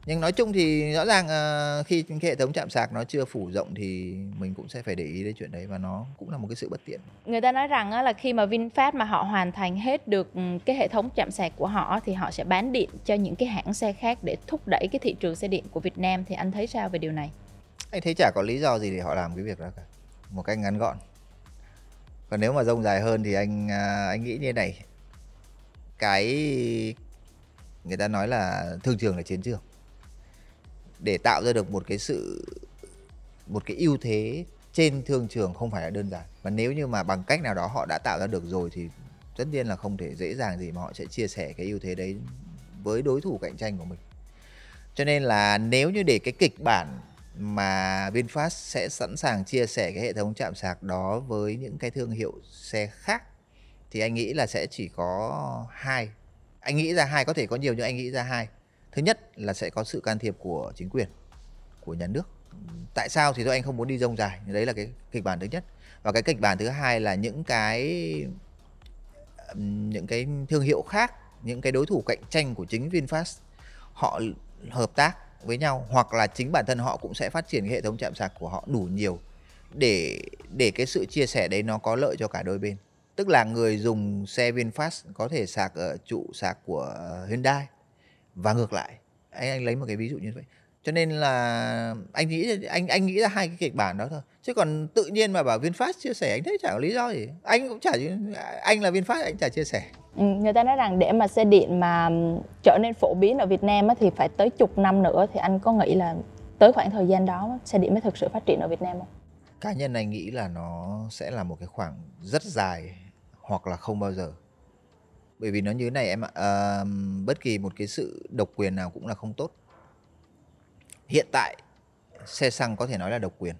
Nhưng nói chung thì rõ ràng ờ, khi cái hệ thống chạm sạc nó chưa phủ rộng thì mình cũng sẽ phải để ý đến chuyện đấy và nó cũng là một cái sự bất tiện. Người ta nói rằng là khi mà VinFast mà họ hoàn thành hết được ừ, cái hệ thống chạm sạc của họ thì họ sẽ bán điện cho những cái hãng xe khác để thúc đẩy cái thị trường xe điện của Việt Nam. Thì anh thấy sao về điều này? Anh thấy chả có lý do gì để họ làm cái việc đó cả. Một cách ngắn gọn. Còn nếu mà rông dài hơn thì anh à, anh nghĩ như này. Cái người ta nói là thương trường là chiến trường. Để tạo ra được một cái sự, một cái ưu thế trên thương trường không phải là đơn giản. Và nếu như mà bằng cách nào đó họ đã tạo ra được rồi thì tất nhiên là không thể dễ dàng gì mà họ sẽ chia sẻ cái ưu thế đấy với đối thủ cạnh tranh của mình. Cho nên là nếu như để cái kịch bản mà VinFast sẽ sẵn sàng chia sẻ cái hệ thống chạm sạc đó với những cái thương hiệu xe khác, thì anh nghĩ là sẽ chỉ có hai anh nghĩ ra hai, có thể có nhiều nhưng anh nghĩ ra hai. Thứ nhất là sẽ có sự can thiệp của chính quyền, của nhà nước. Tại sao thì do anh không muốn đi rông dài. Đấy là cái kịch bản thứ nhất. Và cái kịch bản thứ hai là những cái những cái thương hiệu khác, những cái đối thủ cạnh tranh của chính VinFast, họ hợp tác với nhau, hoặc là chính bản thân họ cũng sẽ phát triển cái hệ thống chạm sạc của họ đủ nhiều để để cái sự chia sẻ đấy nó có lợi cho cả đôi bên tức là người dùng xe VinFast có thể sạc ở trụ sạc của Hyundai và ngược lại. Anh anh lấy một cái ví dụ như vậy. Cho nên là anh nghĩ anh anh nghĩ ra hai cái kịch bản đó thôi. Chứ còn tự nhiên mà bảo VinFast chia sẻ anh thấy chẳng có lý do gì. Anh cũng chả anh là VinFast anh chả chia sẻ. Ừ, người ta nói rằng để mà xe điện mà trở nên phổ biến ở Việt Nam thì phải tới chục năm nữa thì anh có nghĩ là tới khoảng thời gian đó xe điện mới thực sự phát triển ở Việt Nam không? Cá nhân anh nghĩ là nó sẽ là một cái khoảng rất dài hoặc là không bao giờ. Bởi vì nó như thế này em ạ, à, bất kỳ một cái sự độc quyền nào cũng là không tốt. Hiện tại xe xăng có thể nói là độc quyền.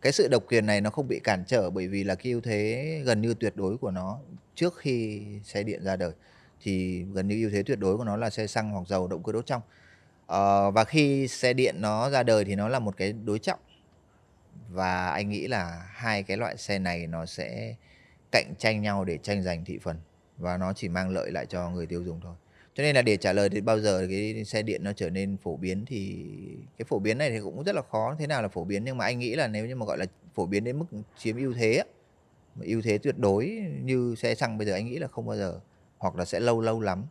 Cái sự độc quyền này nó không bị cản trở bởi vì là cái ưu thế gần như tuyệt đối của nó trước khi xe điện ra đời thì gần như ưu thế tuyệt đối của nó là xe xăng hoặc dầu động cơ đốt trong à, và khi xe điện nó ra đời thì nó là một cái đối trọng và anh nghĩ là hai cái loại xe này nó sẽ cạnh tranh nhau để tranh giành thị phần. Và nó chỉ mang lợi lại cho người tiêu dùng thôi. Cho nên là để trả lời thì bao giờ cái xe điện nó trở nên phổ biến thì cái phổ biến này thì cũng rất là khó. Thế nào là phổ biến? Nhưng mà anh nghĩ là nếu như mà gọi là phổ biến đến mức chiếm ưu thế ưu thế tuyệt đối như xe xăng bây giờ anh nghĩ là không bao giờ, hoặc là sẽ lâu lâu lắm.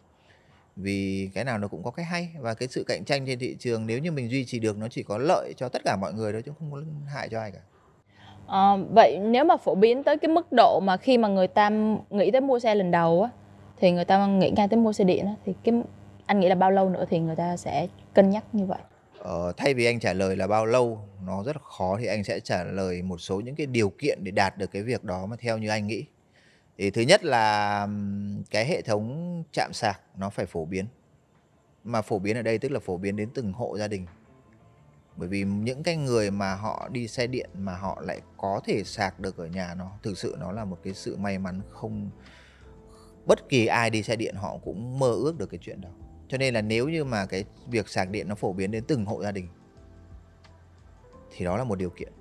Vì cái nào nó cũng có cái hay. Và cái sự cạnh tranh trên thị trường nếu như mình duy trì được nó chỉ có lợi cho tất cả mọi người thôi, chứ không có hại cho ai cả à, vậy nếu mà phổ biến tới cái mức độ mà khi mà người ta nghĩ tới mua xe lần đầu á thì người ta nghĩ ngay tới mua xe điện á thì cái anh nghĩ là bao lâu nữa thì người ta sẽ cân nhắc như vậy? Ờ, thay vì anh trả lời là bao lâu nó rất khó thì anh sẽ trả lời một số những cái điều kiện để đạt được cái việc đó mà theo như anh nghĩ. Thì thứ nhất là cái hệ thống chạm sạc nó phải phổ biến. Mà phổ biến ở đây tức là phổ biến đến từng hộ gia đình bởi vì những cái người mà họ đi xe điện mà họ lại có thể sạc được ở nhà nó thực sự nó là một cái sự may mắn không bất kỳ ai đi xe điện họ cũng mơ ước được cái chuyện đó. Cho nên là nếu như mà cái việc sạc điện nó phổ biến đến từng hộ gia đình thì đó là một điều kiện.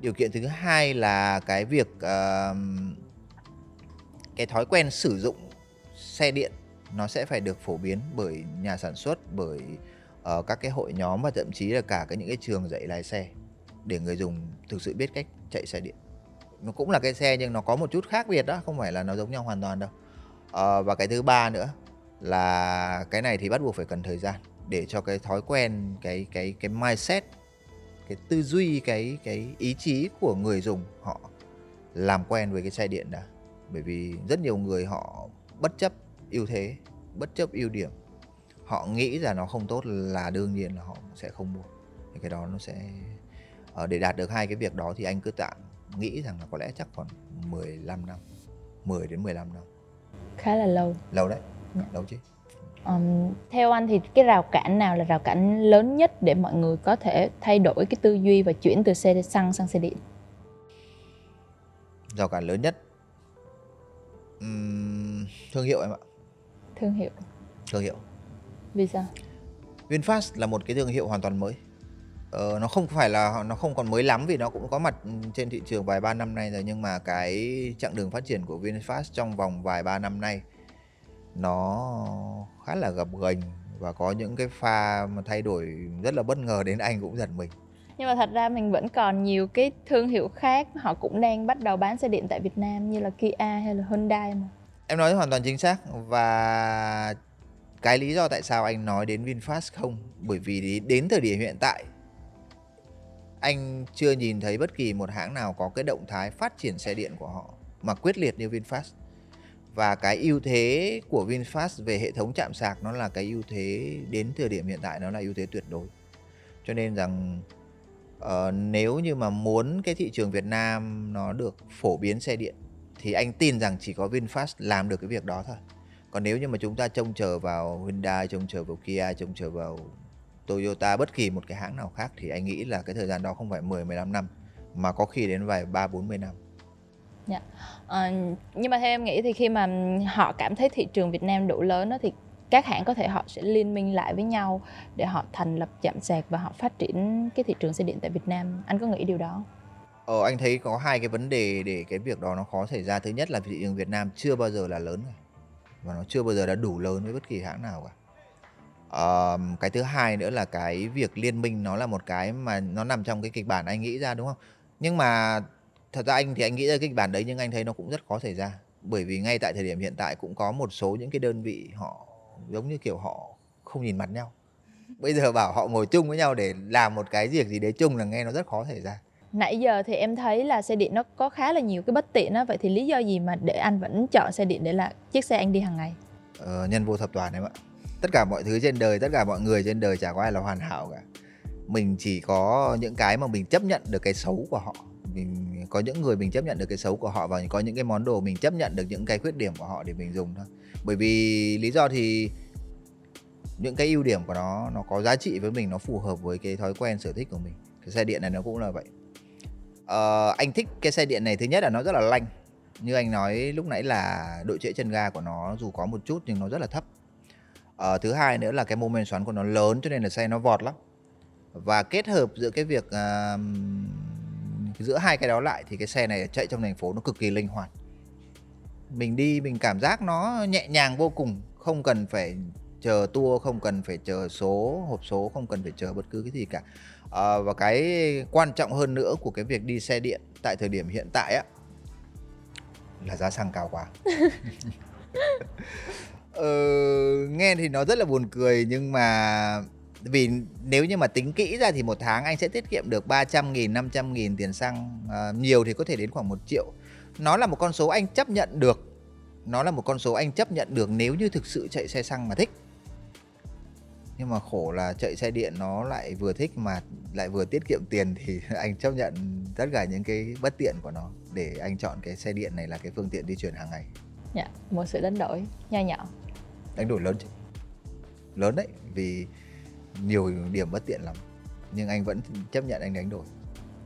Điều kiện thứ hai là cái việc uh, cái thói quen sử dụng xe điện nó sẽ phải được phổ biến bởi nhà sản xuất bởi ở các cái hội nhóm và thậm chí là cả cái những cái trường dạy lái xe để người dùng thực sự biết cách chạy xe điện. Nó cũng là cái xe nhưng nó có một chút khác biệt đó không phải là nó giống nhau hoàn toàn đâu. À, và cái thứ ba nữa là cái này thì bắt buộc phải cần thời gian để cho cái thói quen cái cái cái mindset cái tư duy cái cái ý chí của người dùng họ làm quen với cái xe điện đã. Bởi vì rất nhiều người họ bất chấp ưu thế bất chấp ưu điểm họ nghĩ là nó không tốt là đương nhiên là họ sẽ không mua thì cái đó nó sẽ ờ, để đạt được hai cái việc đó thì anh cứ tạm nghĩ rằng là có lẽ chắc còn 15 năm 10 đến 15 năm khá là lâu lâu đấy dạ. lâu chứ um, theo anh thì cái rào cản nào là rào cản lớn nhất để mọi người có thể thay đổi cái tư duy và chuyển từ xe xăng sang xe điện rào cản lớn nhất Uhm, thương hiệu em ạ. Thương hiệu. Thương hiệu. Vì sao? VinFast là một cái thương hiệu hoàn toàn mới. Ờ, nó không phải là nó không còn mới lắm vì nó cũng có mặt trên thị trường vài ba năm nay rồi nhưng mà cái chặng đường phát triển của VinFast trong vòng vài ba năm nay nó khá là gập ghềnh và có những cái pha mà thay đổi rất là bất ngờ đến anh cũng giật mình nhưng mà thật ra mình vẫn còn nhiều cái thương hiệu khác họ cũng đang bắt đầu bán xe điện tại Việt Nam như là Kia hay là Hyundai mà em nói hoàn toàn chính xác và cái lý do tại sao anh nói đến VinFast không? Bởi vì đến thời điểm hiện tại anh chưa nhìn thấy bất kỳ một hãng nào có cái động thái phát triển xe điện của họ mà quyết liệt như VinFast. Và cái ưu thế của VinFast về hệ thống chạm sạc nó là cái ưu thế đến thời điểm hiện tại nó là ưu thế tuyệt đối. Cho nên rằng uh, nếu như mà muốn cái thị trường Việt Nam nó được phổ biến xe điện thì anh tin rằng chỉ có VinFast làm được cái việc đó thôi. Còn nếu như mà chúng ta trông chờ vào Hyundai, trông chờ vào Kia, trông chờ vào Toyota bất kỳ một cái hãng nào khác thì anh nghĩ là cái thời gian đó không phải 10 15 năm mà có khi đến vài 3 40 năm. Dạ. À, nhưng mà theo em nghĩ thì khi mà họ cảm thấy thị trường Việt Nam đủ lớn đó thì các hãng có thể họ sẽ liên minh lại với nhau để họ thành lập chạm sạc và họ phát triển cái thị trường xe điện tại Việt Nam anh có nghĩ điều đó Ờ, anh thấy có hai cái vấn đề để cái việc đó nó khó xảy ra. Thứ nhất là thị trường Việt Nam chưa bao giờ là lớn và nó chưa bao giờ đã đủ lớn với bất kỳ hãng nào cả. Ờ, cái thứ hai nữa là cái việc liên minh nó là một cái mà nó nằm trong cái kịch bản anh nghĩ ra đúng không? Nhưng mà thật ra anh thì anh nghĩ ra kịch bản đấy nhưng anh thấy nó cũng rất khó xảy ra bởi vì ngay tại thời điểm hiện tại cũng có một số những cái đơn vị họ giống như kiểu họ không nhìn mặt nhau bây giờ bảo họ ngồi chung với nhau để làm một cái việc gì đấy chung là nghe nó rất khó xảy ra nãy giờ thì em thấy là xe điện nó có khá là nhiều cái bất tiện á. Vậy thì lý do gì mà để anh vẫn chọn xe điện để là chiếc xe anh đi hàng ngày? Ờ, nhân vô thập toàn em ạ. Tất cả mọi thứ trên đời tất cả mọi người trên đời chả có ai là hoàn hảo cả. Mình chỉ có những cái mà mình chấp nhận được cái xấu của họ. Mình có những người mình chấp nhận được cái xấu của họ và có những cái món đồ mình chấp nhận được những cái khuyết điểm của họ để mình dùng thôi. Bởi vì lý do thì những cái ưu điểm của nó nó có giá trị với mình nó phù hợp với cái thói quen sở thích của mình. Cái xe điện này nó cũng là vậy uh, anh thích cái xe điện này thứ nhất là nó rất là lanh. Như anh nói lúc nãy là độ trễ chân ga của nó dù có một chút nhưng nó rất là thấp. Uh, thứ hai nữa là cái mô men xoắn của nó lớn cho nên là xe nó vọt lắm. Và kết hợp giữa cái việc uh, giữa hai cái đó lại thì cái xe này chạy trong thành phố nó cực kỳ linh hoạt. Mình đi mình cảm giác nó nhẹ nhàng vô cùng không cần phải chờ tour không cần phải chờ số hộp số không cần phải chờ bất cứ cái gì cả à, và cái quan trọng hơn nữa của cái việc đi xe điện tại thời điểm hiện tại á là giá xăng cao quá. Ờ, nghe thì nó rất là buồn cười nhưng mà vì nếu như mà tính kỹ ra thì một tháng anh sẽ tiết kiệm được 300 nghìn, 500 nghìn tiền xăng. À, nhiều thì có thể đến khoảng 1 triệu. Nó là một con số anh chấp nhận được. Nó là một con số anh chấp nhận được nếu như thực sự chạy xe xăng mà thích nhưng mà khổ là chạy xe điện nó lại vừa thích mà lại vừa tiết kiệm tiền thì anh chấp nhận tất cả những cái bất tiện của nó để anh chọn cái xe điện này là cái phương tiện di chuyển hàng ngày. Dạ, một sự đánh đổi nho nhỏ. Đánh đổi lớn chứ. Lớn đấy, vì nhiều điểm bất tiện lắm. Nhưng anh vẫn chấp nhận anh đánh đổi.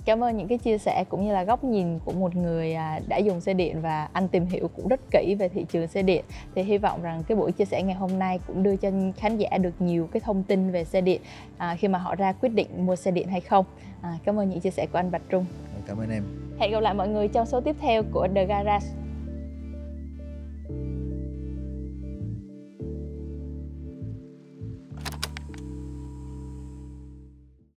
Cảm ơn những cái chia sẻ cũng như là góc nhìn của một người à, đã dùng xe điện và anh tìm hiểu cũng rất kỹ về thị trường xe điện. Thì hy vọng rằng cái buổi chia sẻ ngày hôm nay cũng đưa cho khán giả được nhiều cái thông tin về xe điện à, khi mà họ ra quyết định mua xe điện hay không. À, cảm ơn những chia sẻ của anh Bạch Trung. Cảm ơn em. Hẹn gặp lại mọi người trong số tiếp theo của The Garage.